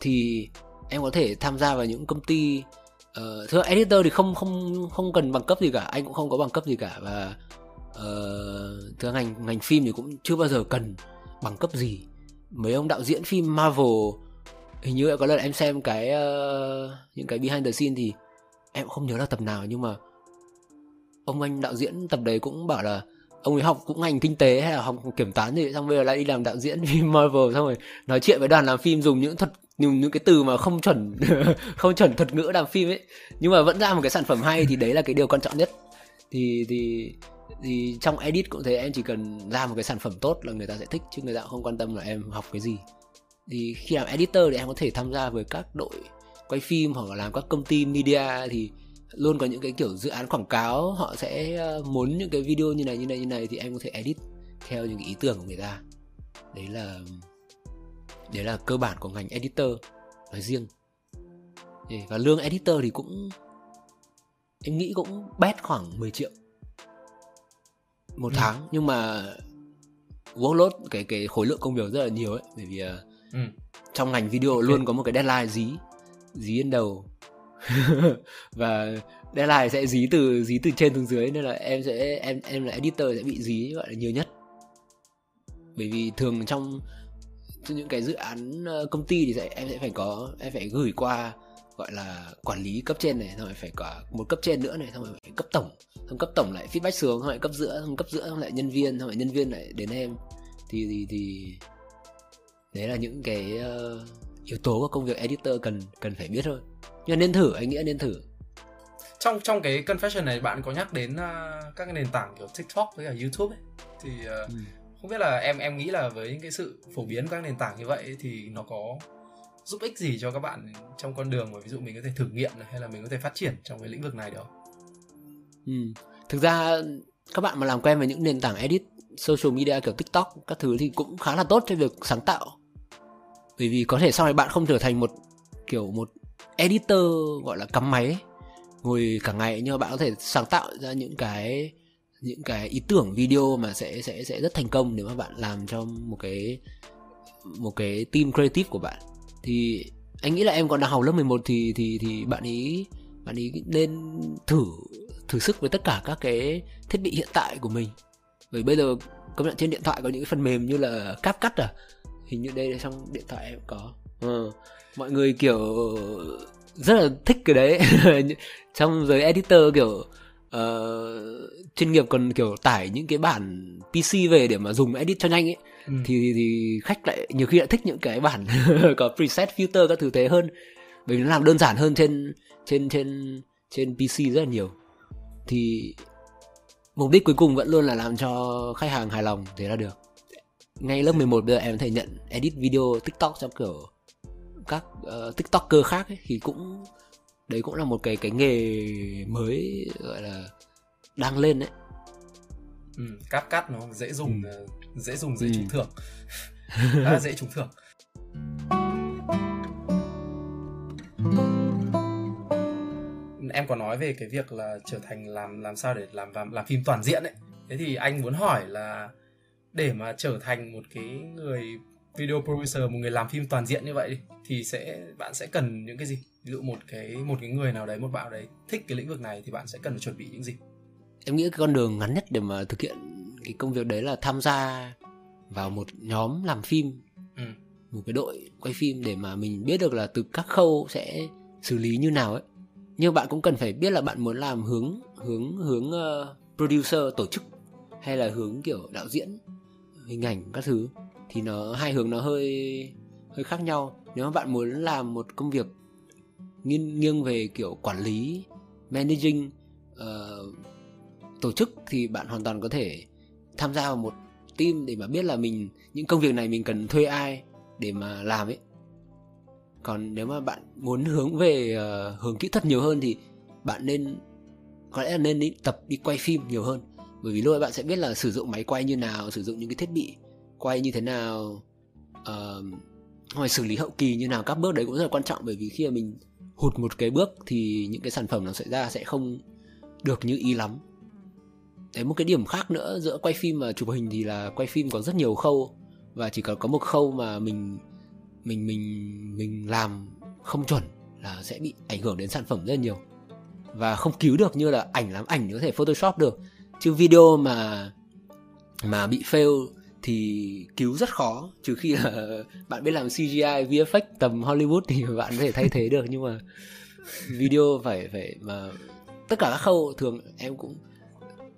thì em có thể tham gia vào những công ty uh, thưa editor thì không không không cần bằng cấp gì cả. Anh cũng không có bằng cấp gì cả và uh, thưa ngành ngành phim thì cũng chưa bao giờ cần bằng cấp gì? Mấy ông đạo diễn phim Marvel hình như có lần em xem cái uh, những cái behind the scene thì em không nhớ là tập nào nhưng mà ông anh đạo diễn tập đấy cũng bảo là ông ấy học cũng ngành kinh tế hay là học kiểm toán gì xong bây giờ lại đi làm đạo diễn phim Marvel xong rồi nói chuyện với đoàn làm phim dùng những thuật dùng những cái từ mà không chuẩn không chuẩn thuật ngữ làm phim ấy. Nhưng mà vẫn ra một cái sản phẩm hay thì đấy là cái điều quan trọng nhất. Thì thì thì trong edit cũng thế, em chỉ cần ra một cái sản phẩm tốt là người ta sẽ thích, chứ người ta không quan tâm là em học cái gì. Thì khi làm editor thì em có thể tham gia với các đội quay phim hoặc là làm các công ty media thì luôn có những cái kiểu dự án quảng cáo, họ sẽ ờ, muốn những cái video như này như này như này thì em có thể edit theo những cái ý tưởng của người ta. Đấy là đấy là cơ bản của ngành editor nói riêng. Và lương editor thì cũng, em nghĩ cũng bét khoảng 10 triệu một ừ. tháng nhưng mà workload cái cái khối lượng công việc rất là nhiều ấy bởi vì uh, ừ. trong ngành video okay. luôn có một cái deadline dí dí lên đầu và deadline sẽ dí từ dí từ trên xuống dưới nên là em sẽ em em là editor sẽ bị dí gọi là nhiều nhất bởi vì thường trong những cái dự án ờ, công ty thì sẽ em sẽ phải có em phải gửi qua gọi là quản lý cấp trên này xong rồi phải cả một cấp trên nữa này xong rồi phải cấp tổng xong cấp tổng lại feedback xuống xong lại cấp giữa xong cấp giữa xong lại nhân viên xong lại nhân viên lại đến em. Thì thì thì đấy là những cái uh, yếu tố của công việc editor cần cần phải biết thôi. Nhưng nên thử anh nghĩ nên thử. Trong trong cái confession này bạn có nhắc đến uh, các cái nền tảng kiểu tiktok với cả youtube ấy? Thì uh, ừ. không biết là em em nghĩ là với những cái sự phổ biến các nền tảng như vậy thì nó có giúp ích gì cho các bạn trong con đường mà ví dụ mình có thể thử nghiệm này, hay là mình có thể phát triển trong cái lĩnh vực này được ừ. thực ra, các bạn mà làm quen với những nền tảng edit, social media kiểu tiktok các thứ thì cũng khá là tốt cho việc sáng tạo bởi vì có thể sau này bạn không trở thành một, kiểu một editor, gọi là cắm máy ngồi cả ngày nhưng mà bạn có thể sáng tạo ra những cái những cái ý tưởng video mà sẽ sẽ sẽ rất thành công nếu mà bạn làm cho một cái một cái team creative của bạn thì anh nghĩ là em còn đang học lớp 11 thì thì thì bạn ý bạn ý nên thử thử sức với tất cả các cái thiết bị hiện tại của mình bởi bây giờ công nhận trên điện thoại có những cái phần mềm như là cáp cắt à hình như đây trong điện thoại em có ừ. mọi người kiểu rất là thích cái đấy trong giới editor kiểu uh, chuyên nghiệp còn kiểu tải những cái bản PC về để mà dùng edit cho nhanh ấy ừ. thì thì khách lại nhiều khi lại thích những cái bản có preset filter các thứ thế hơn bởi vì nó làm đơn giản hơn trên trên trên trên PC rất là nhiều thì mục đích cuối cùng vẫn luôn là làm cho khách hàng hài lòng thế là được. Ngay lớp 11 bây giờ em có thể nhận edit video tiktok trong kiểu các uh, tiktoker khác ấy, thì cũng đấy cũng là một cái cái nghề mới gọi là đang lên đấy. Ừ, cắt cắt nó dễ dùng ừ. Ờ, dễ dùng dễ ừ. trúng thưởng. Dễ trúng thưởng em có nói về cái việc là trở thành làm làm sao để làm làm làm phim toàn diện ấy. Thế thì anh muốn hỏi là để mà trở thành một cái người video producer một người làm phim toàn diện như vậy thì sẽ bạn sẽ cần những cái gì? Ví dụ một cái một cái người nào đấy một bạn đấy thích cái lĩnh vực này thì bạn sẽ cần phải chuẩn bị những gì? Em nghĩ cái con đường ngắn nhất để mà thực hiện cái công việc đấy là tham gia vào một nhóm làm phim. Ừ. một cái đội quay phim để mà mình biết được là từ các khâu sẽ xử lý như nào ấy nhưng bạn cũng cần phải biết là bạn muốn làm hướng hướng hướng uh, producer tổ chức hay là hướng kiểu đạo diễn hình ảnh các thứ. Thì nó hai hướng nó hơi hơi khác nhau. Nếu mà bạn muốn làm một công việc nghiêng nghiêng về kiểu quản lý managing uh, tổ chức thì bạn hoàn toàn có thể tham gia vào một team để mà biết là mình những công việc này mình cần thuê ai để mà làm ấy còn nếu mà bạn muốn hướng về uh, hướng kỹ thuật nhiều hơn thì bạn nên có lẽ là nên đi tập đi quay phim nhiều hơn. Bởi vì lúc ấy bạn sẽ biết là sử dụng máy quay như nào sử dụng những cái thiết bị quay như thế nào uh, ngoài xử lý hậu kỳ như nào. Các bước đấy cũng rất là quan trọng bởi vì khi mà mình hụt một cái bước thì những cái sản phẩm nó sẽ ra sẽ không được như ý lắm. Đấy một cái điểm khác nữa giữa quay phim và chụp hình thì là quay phim có rất nhiều khâu và chỉ cần có một khâu mà mình mình mình mình làm không chuẩn là sẽ bị ảnh hưởng đến sản phẩm rất là nhiều. Và không cứu được như là ảnh làm ảnh có thể photoshop được. Chứ video mà mà bị fail thì cứu rất khó. Trừ khi là bạn biết làm CGI VFX tầm Hollywood thì bạn có thể thay thế được. Nhưng mà video phải phải mà tất cả các khâu thường em cũng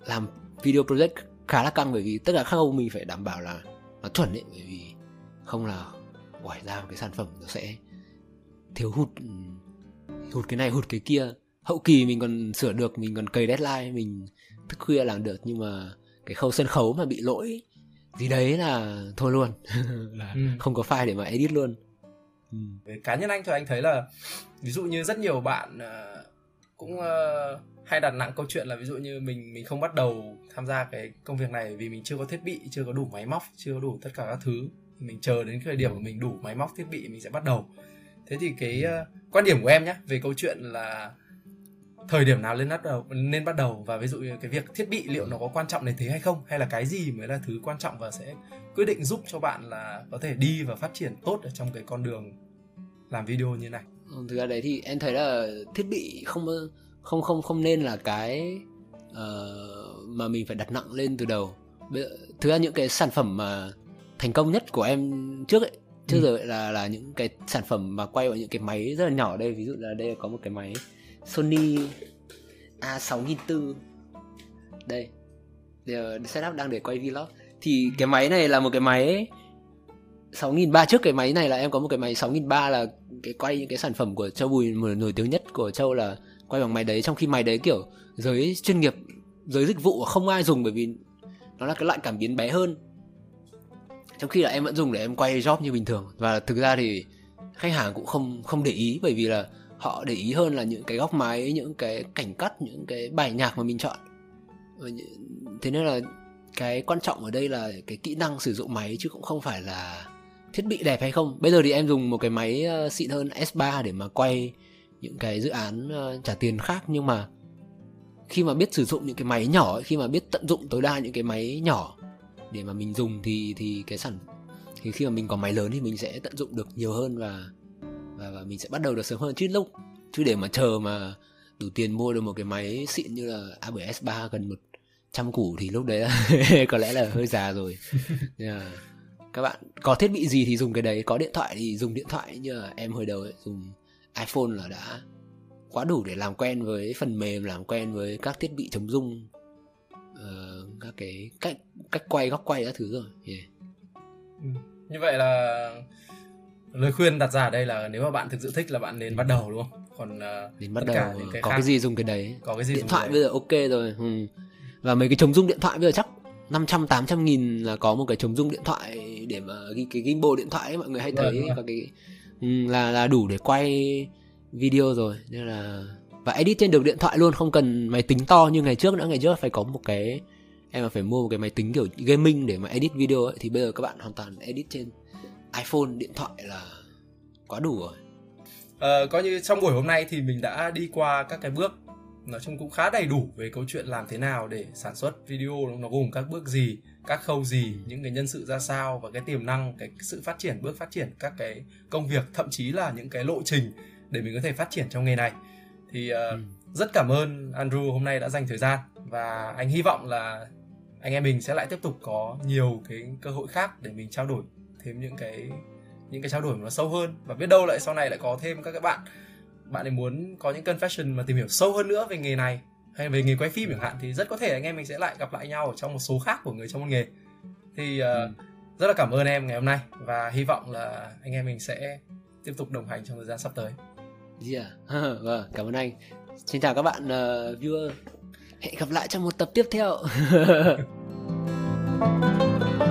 làm video project khá là căng. Bởi vì tất cả các khâu mình phải đảm bảo là nó chuẩn đấy bởi vì không là ngoài ra cái sản phẩm nó sẽ thiếu hụt hụt cái này hụt cái kia hậu kỳ mình còn sửa được mình còn cày deadline mình thức khuya làm được nhưng mà cái khâu sân khấu mà bị lỗi gì đấy là thôi luôn là ừ. không có file để mà edit luôn ừ. Cá nhân anh thì anh thấy là ví dụ như rất nhiều bạn uh, cũng uh, hay đặt nặng câu chuyện là ví dụ như mình mình không bắt đầu tham gia cái công việc này vì mình chưa có thiết bị chưa có đủ máy móc chưa có đủ tất cả các thứ mình chờ đến cái thời điểm của mình đủ máy móc thiết bị mình sẽ bắt đầu. Thế thì cái uh, quan điểm của em nhé về câu chuyện là thời điểm nào nên bắt đầu nên bắt đầu và ví dụ như cái việc thiết bị liệu nó có quan trọng đến thế hay không hay là cái gì mới là thứ quan trọng và sẽ quyết định giúp cho bạn là có thể đi và phát triển tốt ở trong cái con đường làm video như này? Thực ra đấy thì em thấy là thiết bị không không không không nên là cái uh, mà mình phải đặt nặng lên từ đầu. Thực ra những cái sản phẩm mà thành công nhất của em trước ấy. Trước ừ. giờ là là những cái sản phẩm mà quay vào những cái máy rất là nhỏ đây. Ví dụ là đây có một cái máy Sony A6400 đây. Giờ setup đang để quay vlog. Thì cái máy này là một cái máy 6003 trước cái máy này là em có một cái máy 6003 là cái quay những cái sản phẩm của Châu Bùi một nổi tiếng nhất của Châu là quay bằng máy đấy. Trong khi máy đấy kiểu giới chuyên nghiệp giới dịch vụ không ai dùng bởi vì nó là cái loại cảm biến bé hơn trong khi là em vẫn dùng để em quay job như bình thường. Và thực ra thì khách hàng cũng không không để ý, bởi vì là họ để ý hơn là những cái góc máy, những cái cảnh cắt, những cái bài nhạc mà mình chọn. Thế nên là cái quan trọng ở đây là cái kỹ năng sử dụng máy chứ cũng không phải là thiết bị đẹp hay không. Bây giờ thì em dùng một cái máy ờ, xịn hơn S3 để mà quay những cái dự án ờ, trả tiền khác. Nhưng mà khi mà biết sử dụng những cái máy nhỏ khi mà biết tận dụng tối đa những cái máy nhỏ để mà mình dùng thì thì cái sản thì khi mà mình có máy lớn thì mình sẽ tận dụng được nhiều hơn và và, và mình sẽ bắt đầu được sớm hơn. Chứ lúc chứ để mà chờ mà đủ tiền mua được một cái máy xịn như là A7 S3 gần một trăm củ thì lúc đấy là có lẽ là hơi già rồi. Yeah. các bạn có thiết bị gì thì dùng cái đấy. Có điện thoại thì dùng điện thoại như là em hồi đầu ấy, dùng iPhone là đã quá đủ để làm quen với phần mềm làm quen với các thiết bị chống rung. Uh, các cái cách cách quay góc quay các thứ rồi. Yeah. Ừ. như vậy là lời khuyên đặt ra ở đây là nếu mà bạn thực sự thích là bạn nên bắt đầu đúng không? Còn uh, nên bắt đầu cả những cái có khác, cái gì dùng cái đấy. Có cái gì điện thoại bây giờ ok rồi ừ. và mấy cái chống rung điện thoại bây giờ chắc 500 800 nghìn là có một cái chống rung điện thoại để mà ghi cái gimbal điện thoại ấy, mọi người hay thấy đúng rồi, cái ừ, là là đủ để quay video rồi. Nên là và edit trên được điện thoại luôn không cần máy tính to như ngày trước nữa. Ngày trước phải có một cái em mà phải mua một cái máy tính kiểu gaming để mà edit video ấy thì bây giờ các bạn hoàn toàn edit trên iPhone điện thoại là quá đủ rồi à, coi như trong buổi hôm nay thì mình đã đi qua các cái bước nói chung cũng khá đầy đủ về câu chuyện làm thế nào để sản xuất video nó gồm các bước gì các khâu gì những cái nhân sự ra sao và cái tiềm năng cái sự phát triển bước phát triển các cái công việc thậm chí là những cái lộ trình để mình có thể phát triển trong nghề này thì uh, ừ. rất cảm ơn Andrew hôm nay đã dành thời gian và anh hy vọng là anh em mình sẽ lại tiếp tục có nhiều cái cơ hội khác để mình trao đổi thêm những cái những cái trao đổi nó sâu hơn và biết đâu lại sau này lại có thêm các cái bạn bạn ấy muốn có những confession mà tìm hiểu sâu hơn nữa về nghề này hay về nghề quay phim chẳng hạn thì rất có thể anh em mình sẽ lại gặp lại nhau ở trong một số khác của người trong một nghề thì uh, ừ. rất là cảm ơn em ngày hôm nay và hy vọng là anh em mình sẽ tiếp tục đồng hành trong thời gian sắp tới. Yeah. vâng, cảm ơn anh. Xin chào các bạn uh, viewer. Hẹn gặp lại trong một tập tiếp theo.